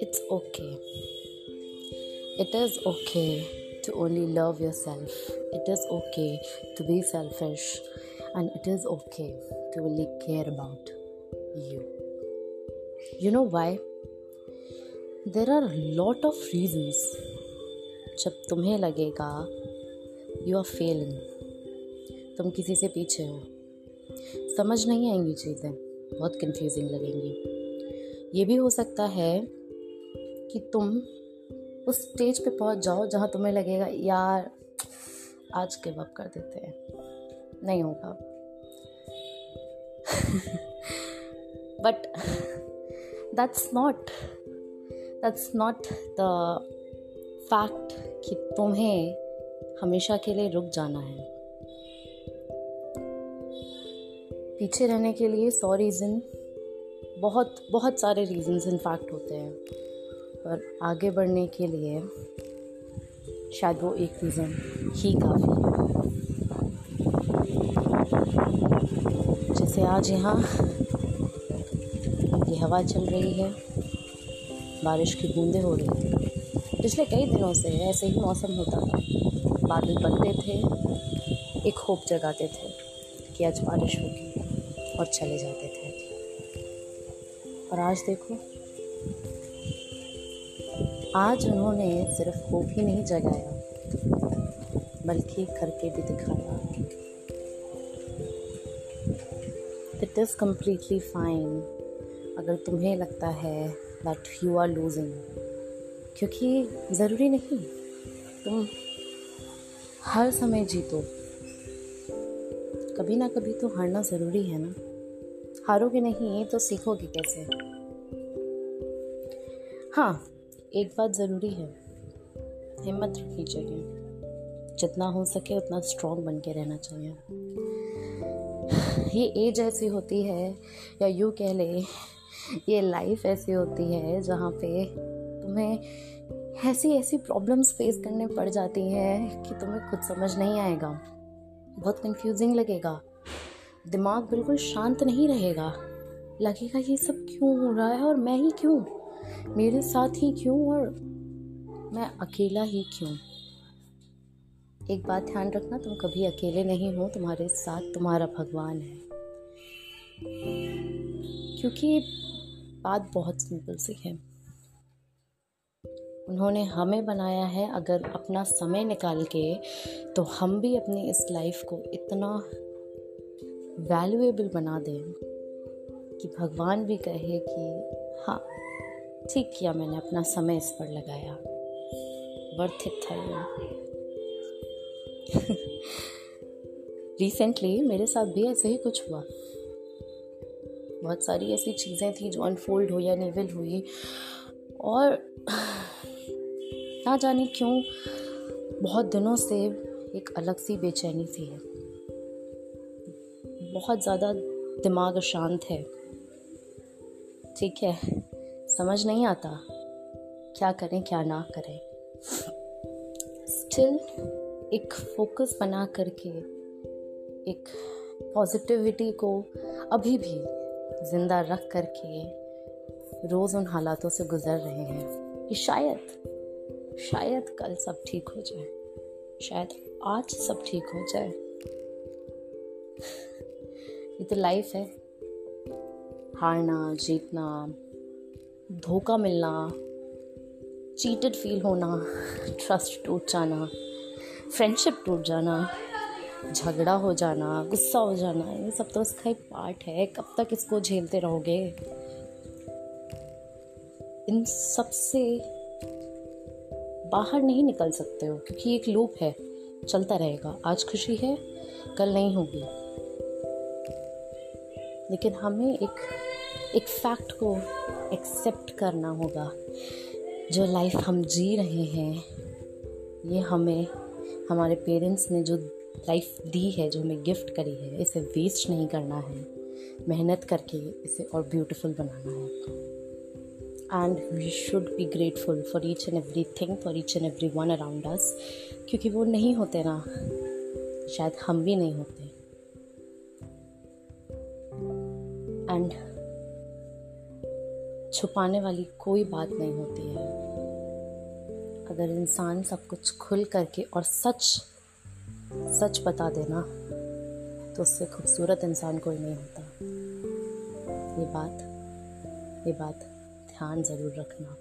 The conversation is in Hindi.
It's okay. It is okay to only love yourself. It is okay to be selfish. And it is okay to only care about you. You know why? There are a lot of reasons जब तुम्हें लगेगा यू आर फेलिंग तुम किसी से पीछे हो समझ नहीं आएँगी चीज़ें, बहुत कंफ्यूजिंग लगेंगी। ये भी हो सकता है कि तुम उस स्टेज पे पहुँच जाओ जहाँ तुम्हें लगेगा, यार, आज के वक्त कर देते हैं। नहीं होगा। But that's not that's not the fact कि तुम्हें हमेशा के लिए रुक जाना है। पीछे रहने के लिए सौ रीज़न बहुत बहुत सारे रीजंस इनफैक्ट होते हैं। और आगे बढ़ने के लिए शायद वो एक रीज़न ही काफ़ी है। जैसे आज यहाँ ये हवा चल रही है, बारिश की बूंदें हो रही थी पिछले कई दिनों से ऐसे ही मौसम होता था। बादल बनते थे, एक होप जगाते थे कि आज बारिश होगी। और चले जाते थे। और आज देखो, आज उन्होंने सिर्फ़ होप ही नहीं जगाया, बल्कि करके भी दिखाया। इट इज़ कम्प्लीटली फाइन अगर तुम्हें लगता है दैट यू आर लूजिंग क्योंकि ज़रूरी नहीं, तुम हर समय जीतो। कभी ना कभी तो हारना ज़रूरी है ना। हारोगे नहीं तो सीखोगे कैसे? हाँ एक बात ज़रूरी है। हिम्मत रखनी चाहिए जितना हो सके उतना स्ट्रॉन्ग बन के रहना चाहिए। ये एज ऐसी होती है, या यूँ कह ले, ये लाइफ ऐसी होती है, जहाँ पे तुम्हें ऐसी ऐसी प्रॉब्लम्स फेस करने पड़ जाती हैं कि तुम्हें खुद समझ नहीं आएगा। बहुत कंफ्यूजिंग लगेगा। दिमाग बिल्कुल शांत नहीं रहेगा। लगेगा ये सब क्यों हो रहा है और मैं ही क्यों? मेरे साथ ही क्यों और मैं अकेला ही क्यों? एक बात ध्यान रखना, तुम कभी अकेले नहीं हो, तुम्हारे साथ तुम्हारा भगवान है। क्योंकि बात बहुत सिंपल सी है। उन्होंने हमें बनाया है, अगर अपना समय निकाल के तो हम भी अपनी इस लाइफ को इतना वैल्यूएबल बना दें कि भगवान भी कहे कि हाँ ठीक किया मैंने, अपना समय इस पर लगाया। वर्थ इट था ये। रिसेंटली मेरे साथ भी ऐसे ही कुछ हुआ। बहुत सारी ऐसी चीज़ें थी जो अनफोल्ड हुई या निविल हुई। और ना जाने क्यों, बहुत दिनों से एक अलग सी बेचैनी सी है। बहुत ज़्यादा दिमाग अशांत है। ठीक है, समझ नहीं आता क्या करें, क्या ना करें। स्टिल एक फोकस बना करके, एक पॉजिटिविटी को अभी भी ज़िंदा रख करके रोज़ उन हालातों से गुज़र रहे हैं कि शायद शायद कल सब ठीक हो जाए, शायद आज सब ठीक हो जाए। ये तो लाइफ है। हारना, जीतना, धोखा मिलना चीटेड फील होना ट्रस्ट टूट जाना फ्रेंडशिप टूट जाना, झगड़ा हो जाना, गुस्सा हो जाना, ये सब तो इसका एक पार्ट है। कब तक इसको झेलते रहोगे? इन सबसे बाहर नहीं निकल सकते हो, क्योंकि एक लूप है, चलता रहेगा। आज खुशी है, कल नहीं होगी। लेकिन हमें एक एक फैक्ट को एक्सेप्ट करना होगा। जो लाइफ हम जी रहे हैं, ये हमें, हमारे पेरेंट्स ने जो लाइफ दी है, जो हमें गिफ्ट करी है, इसे वेस्ट नहीं करना है। मेहनत करके इसे और ब्यूटीफुल बनाना है। And we should be grateful for each and every thing for each and every one around us क्योंकि वो नहीं होते ना। शायद हम भी नहीं होते। एंड छुपाने वाली कोई बात नहीं होती है। अगर इंसान सब कुछ खुल करके और सच सच बता देना तो उससे खूबसूरत इंसान कोई नहीं होता। ये बात ये बात ध्यान ज़रूर रखना।